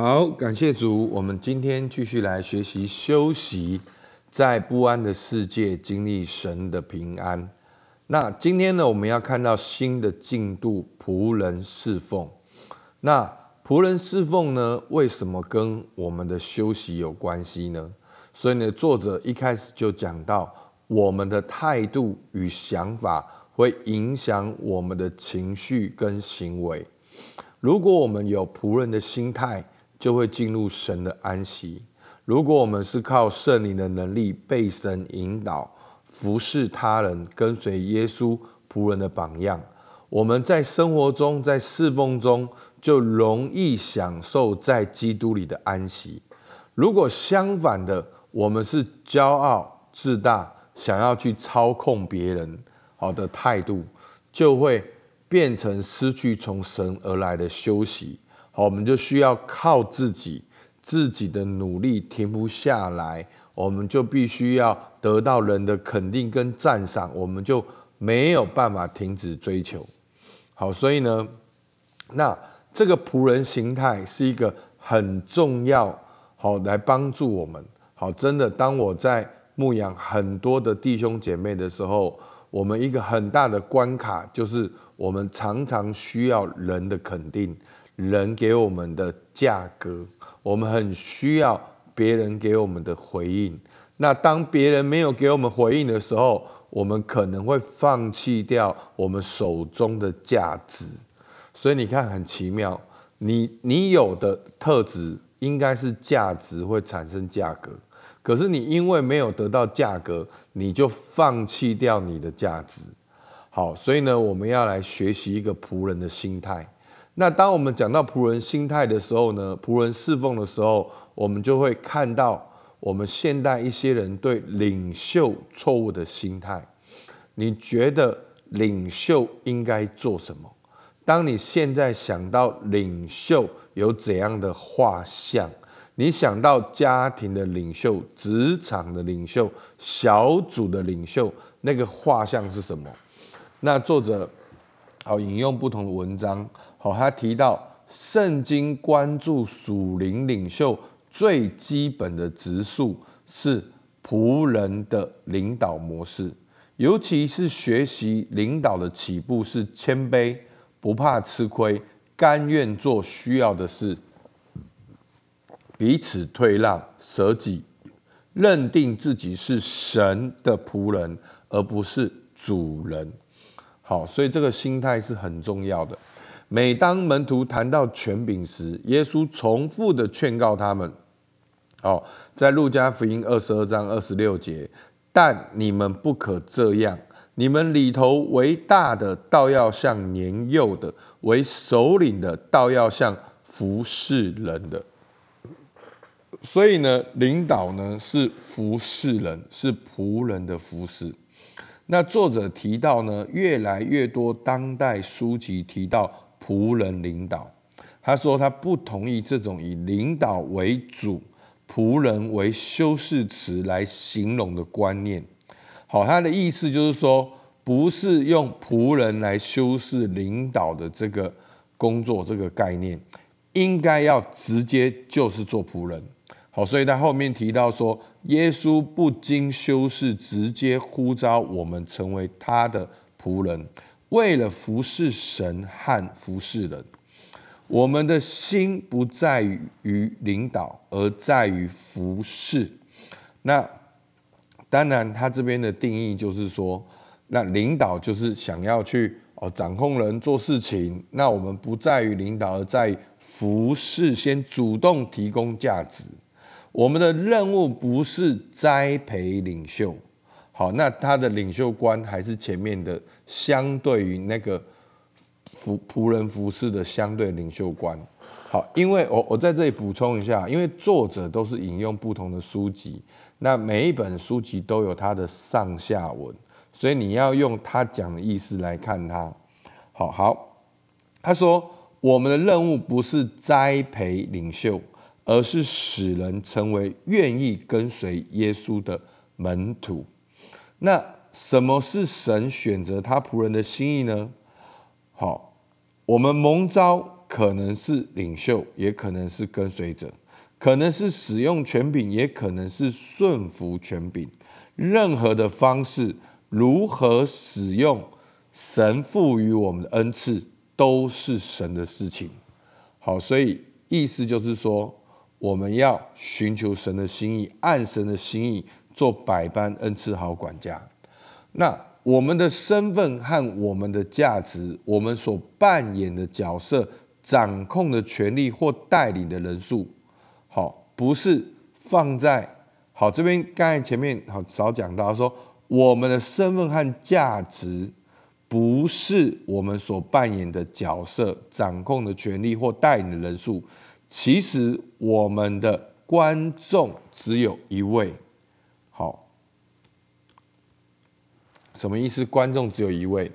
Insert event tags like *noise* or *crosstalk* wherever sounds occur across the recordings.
好，感谢主，我们今天继续来学习休息，在不安的世界经历神的平安。那今天呢，我们要看到新的进度，仆人侍奉。那仆人侍奉呢，为什么跟我们的休息有关系呢？所以呢，作者一开始就讲到，我们的态度与想法会影响我们的情绪跟行为。如果我们有仆人的心态，就会进入神的安息。如果我们是靠圣灵的能力被神引导，服侍他人，跟随耶稣仆人的榜样，我们在生活中，在侍奉中，就容易享受在基督里的安息。如果相反的，我们是骄傲自大，想要去操控别人，好的态度，就会变成失去从神而来的休息。我们就需要靠自己，自己的努力停不下来，我们就必须要得到人的肯定跟赞赏，我们就没有办法停止追求。好，所以呢，那这个仆人形态是一个很重要，好来帮助我们。好，真的，当我在牧养很多的弟兄姐妹的时候，我们一个很大的关卡就是，我们常常需要人的肯定，人给我们的价格，我们很需要别人给我们的回应。那当别人没有给我们回应的时候，我们可能会放弃掉我们手中的价值。所以你看，很奇妙，你你有的特质应该是价值会产生价格。可是你因为没有得到价格，你就放弃掉你的价值。好，所以呢，我们要来学习一个仆人的心态。那当我们讲到仆人心态的时候呢，仆人侍奉的时候，我们就会看到我们现代一些人对领袖错误的心态。你觉得领袖应该做什么？当你现在想到领袖有怎样的画像？你想到家庭的领袖、职场的领袖、小组的领袖，那个画像是什么？那作者好引用不同的文章，好，他提到圣经关注属灵领袖最基本的职数是仆人的领导模式，尤其是学习领导的起步是谦卑，不怕吃亏，甘愿做需要的事。彼此退让、舍己，认定自己是神的仆人，而不是主人。好，所以这个心态是很重要的。每当门徒谈到权柄时，耶稣重复的劝告他们：，哦，在路加福音二十二章二十六节，但你们不可这样，你们里头为大的，倒要像年幼的；为首领的，倒要像服侍人的。所以呢，领导呢是服侍人，是仆人的服侍。那作者提到呢，越来越多当代书籍提到仆人领导。他说他不同意这种以领导为主、仆人为修饰词来形容的观念。好，他的意思就是说，不是用仆人来修饰领导的这个工作这个概念，应该要直接就是做仆人。好，所以他后面提到说，耶稣不经修饰，直接呼召我们成为他的仆人，为了服侍神和服侍人。我们的心不在于领导，而在于服侍。那当然，他这边的定义就是说，那领导就是想要去哦掌控人做事情。那我们不在于领导，而在服侍，先主动提供价值。我们的任务不是栽培领袖，好，那他的领袖观还是前面的相对于那个服仆人服侍的相对领袖观，好，因为我我在这里补充一下，因为作者都是引用不同的书籍，那每一本书籍都有它的上下文，所以你要用他讲的意思来看他，好好，他说我们的任务不是栽培领袖。而是使人成为愿意跟随耶稣的门徒。那什么是神选择他仆人的心意呢？好，我们蒙召可能是领袖，也可能是跟随者，可能是使用权柄，也可能是顺服权柄。任何的方式，如何使用神赋予我们的恩赐，都是神的事情。好，所以意思就是说，我们要寻求神的心意，按神的心意做百般恩赐好管家。那我们的身份和我们的价值，我们所扮演的角色、掌控的权利或带领的人数，好，不是放在好这边。刚才前面好少讲到说，我们的身份和价值，不是我们所扮演的角色、掌控的权利或带领的人数。其实我们的观众只有一位。好。什么意思？观众只有一位，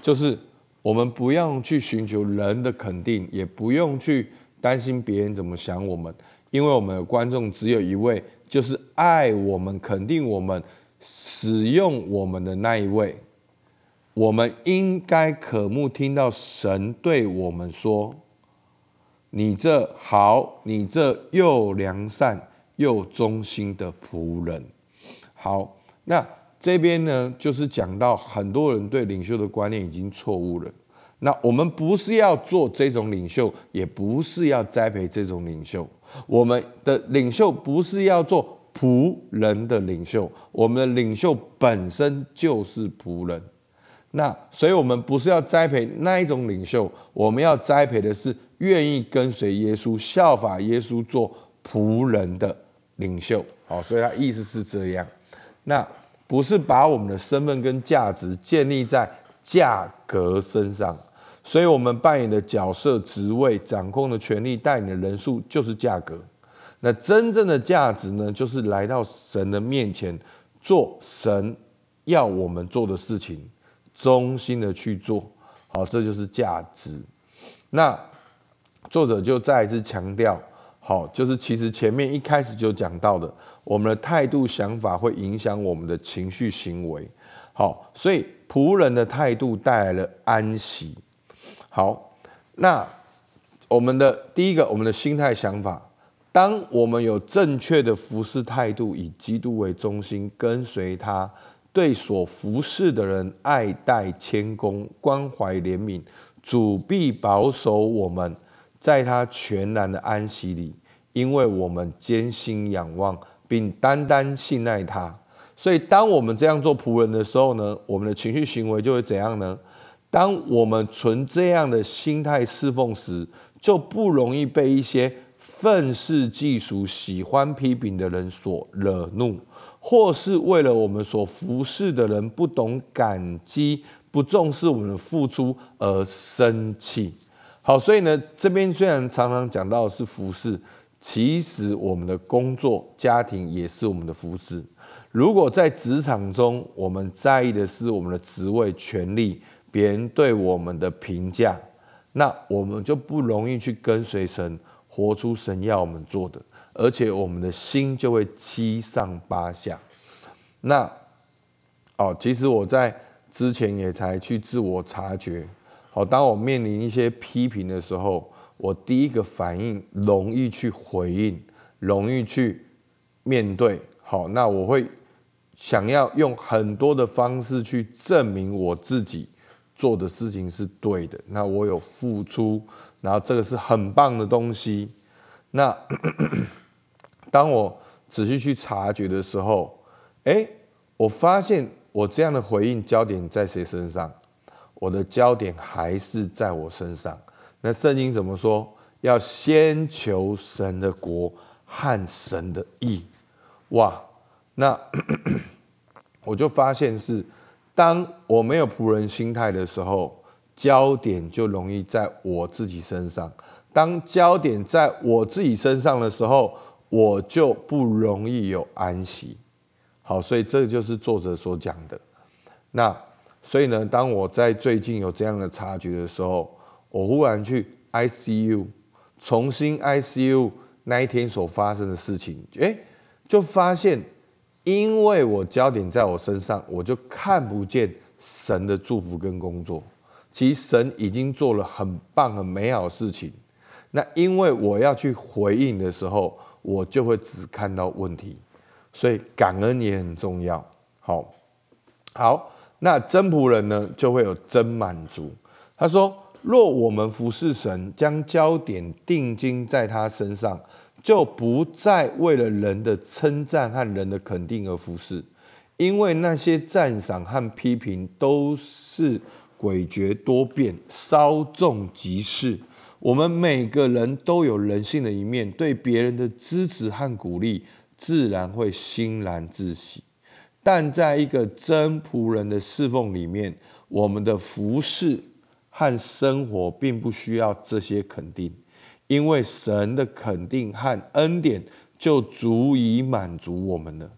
就是我们不用去寻求人的肯定，也不用去担心别人怎么想我们，因为我们的观众只有一位，就是爱我们、肯定我们、使用我们的那一位。我们应该渴慕听到神对我们说：“你这好，你这又良善又忠心的仆人。”好，那。这边呢，就是讲到很多人对领袖的观念已经错误了。那我们不是要做这种领袖，也不是要栽培这种领袖。我们的领袖不是要做仆人的领袖，我们的领袖本身就是仆人。那所以，我们不是要栽培那一种领袖，我们要栽培的是愿意跟随耶稣、效法耶稣做仆人的领袖。好，所以他意思是这样。那。不是把我们的身份跟价值建立在价格身上，所以我们扮演的角色、职位、掌控的权利、带领的人数就是价格。那真正的价值呢，就是来到神的面前，做神要我们做的事情，忠心的去做。好，这就是价值。那作者就再一次强调。好，就是其实前面一开始就讲到的，我们的态度、想法会影响我们的情绪、行为。好，所以仆人的态度带来了安息。好，那我们的第一个，我们的心态、想法，当我们有正确的服侍态度，以基督为中心，跟随他，对所服侍的人爱戴、谦恭、关怀、怜悯，主必保守我们。在他全然的安息里，因为我们坚信仰望，并单单信赖他，所以当我们这样做仆人的时候呢，我们的情绪行为就会怎样呢？当我们存这样的心态侍奉时，就不容易被一些愤世嫉俗、喜欢批评的人所惹怒，或是为了我们所服侍的人不懂感激、不重视我们的付出而生气。好，所以呢，这边虽然常常讲到是服饰，其实我们的工作、家庭也是我们的服饰。如果在职场中，我们在意的是我们的职位、权利、别人对我们的评价，那我们就不容易去跟随神，活出神要我们做的，而且我们的心就会七上八下。那，哦，其实我在之前也才去自我察觉。好，当我面临一些批评的时候，我第一个反应容易去回应，容易去面对。好，那我会想要用很多的方式去证明我自己做的事情是对的。那我有付出，然后这个是很棒的东西。那 *coughs* 当我仔细去察觉的时候，哎，我发现我这样的回应焦点在谁身上？我的焦点还是在我身上。那圣经怎么说？要先求神的国和神的义。哇，那 *coughs* 我就发现是，当我没有仆人心态的时候，焦点就容易在我自己身上。当焦点在我自己身上的时候，我就不容易有安息。好，所以这就是作者所讲的。那。所以呢，当我在最近有这样的察觉的时候，我忽然去 ICU，重新 ICU 那一天所发生的事情，哎，就发现，因为我焦点在我身上，我就看不见神的祝福跟工作。其实神已经做了很棒、很美好的事情。那因为我要去回应的时候，我就会只看到问题，所以感恩也很重要。好，好，那真仆人呢，就会有真满足。他说：“若我们服侍神，将焦点定睛在他身上，就不再为了人的称赞和人的肯定而服侍，因为那些赞赏和批评都是诡谲多变、稍纵即逝。”我们每个人都有人性的一面，对别人的支持和鼓励，自然会欣然自喜。但在一个真仆人的侍奉里面，我们的服饰和生活并不需要这些肯定，因为神的肯定和恩典就足以满足我们了。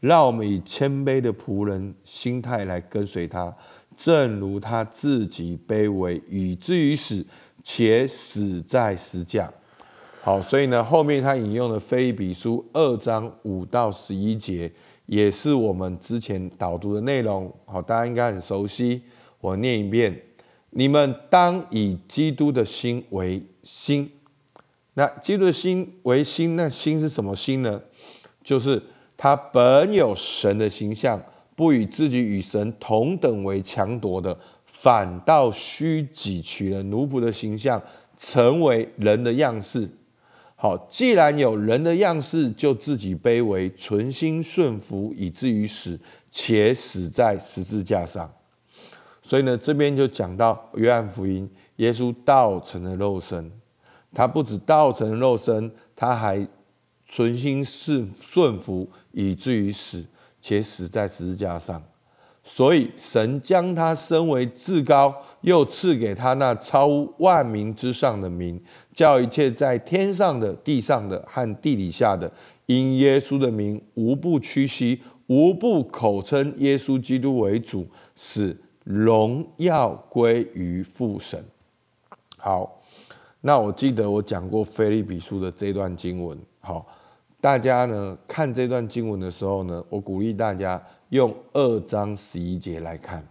让我们以谦卑的仆人心态来跟随他，正如他自己卑微，以至于死。且死在十架。好，所以呢，后面他引用了菲比书二章五到十一节，也是我们之前导读的内容。好，大家应该很熟悉。我念一遍：你们当以基督的心为心。那基督的心为心，那心是什么心呢？就是他本有神的形象，不与自己与神同等为强夺的。反倒虚己取了奴仆的形象，成为人的样式。好，既然有人的样式，就自己卑微，存心顺服，以至于死，且死在十字架上。所以呢，这边就讲到约翰福音，耶稣道成了肉身。他不止道成了肉身，他还存心顺顺服，以至于死，且死在十字架上。所以，神将他升为至高，又赐给他那超万民之上的名，叫一切在天上的、地上的和地底下的，因耶稣的名，无不屈膝，无不口称耶稣基督为主，使荣耀归于父神。好，那我记得我讲过菲利比书的这段经文。好，大家呢看这段经文的时候呢，我鼓励大家。用二章十一节来看，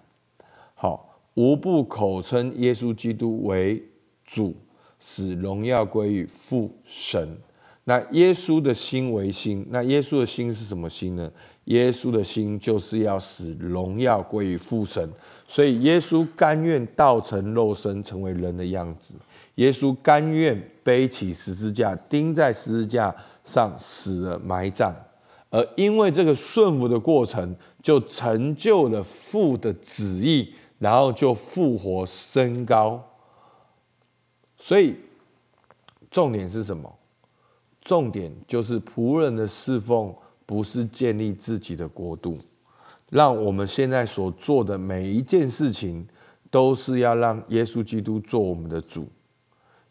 无不口称耶稣基督为主，使荣耀归于父神。那耶稣的心为心，那耶稣的心是什么心呢？耶稣的心就是要使荣耀归于父神。所以耶稣甘愿道成肉身，成为人的样子。耶稣甘愿背起十字架，钉在十字架上死了，埋葬。而因为这个顺服的过程，就成就了父的旨意，然后就复活升高。所以重点是什么？重点就是仆人的侍奉不是建立自己的国度，让我们现在所做的每一件事情，都是要让耶稣基督做我们的主，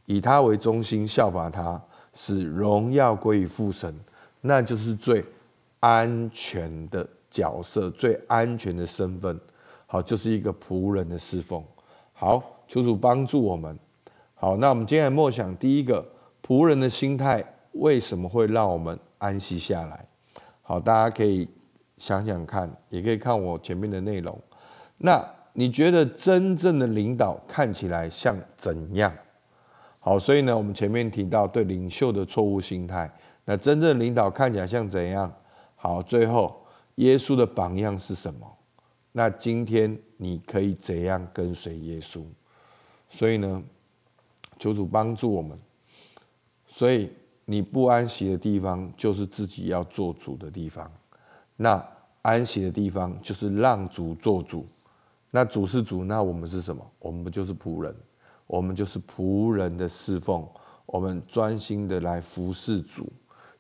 以他为中心，效法他，使荣耀归于父神，那就是最。安全的角色，最安全的身份，好，就是一个仆人的侍奉。好，求主帮助我们。好，那我们今天默想第一个仆人的心态，为什么会让我们安息下来？好，大家可以想想看，也可以看我前面的内容。那你觉得真正的领导看起来像怎样？好，所以呢，我们前面提到对领袖的错误心态，那真正领导看起来像怎样？好，最后耶稣的榜样是什么？那今天你可以怎样跟随耶稣？所以呢，求主帮助我们。所以你不安息的地方，就是自己要做主的地方。那安息的地方，就是让主做主。那主是主，那我们是什么？我们不就是仆人？我们就是仆人的侍奉。我们专心的来服侍主。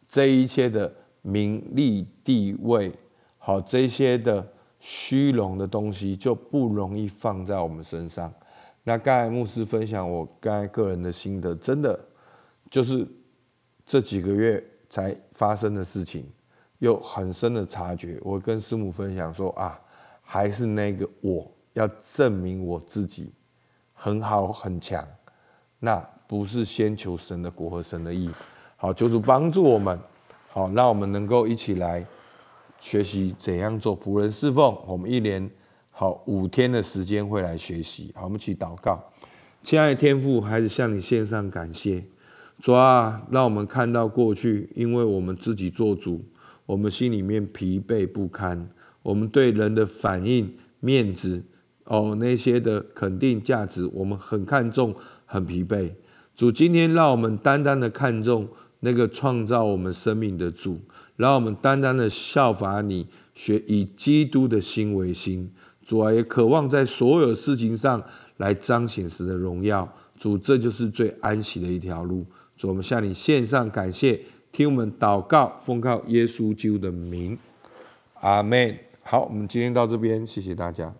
这一切的。名利地位，好这些的虚荣的东西就不容易放在我们身上。那刚才牧师分享我刚才个人的心得，真的就是这几个月才发生的事情，有很深的察觉。我跟师母分享说啊，还是那个我要证明我自己很好很强，那不是先求神的国和神的意。好，求主帮助我们。好，让我们能够一起来学习怎样做仆人侍奉。我们一连好五天的时间会来学习。好，我们一起祷告。亲爱的天父，还是向你献上感谢。主啊，让我们看到过去，因为我们自己做主，我们心里面疲惫不堪，我们对人的反应、面子哦那些的肯定价值，我们很看重，很疲惫。主今天让我们单单的看重那个创造我们生命的主，让我们单单的效法你，学以基督的心为心。主啊，也渴望在所有事情上。来彰显神的荣耀，主，这就是最安息的一条路。主，我们向你献上感谢，听我们祷告，奉靠耶稣基督的名，阿门。好，我们今天到这边，谢谢大家。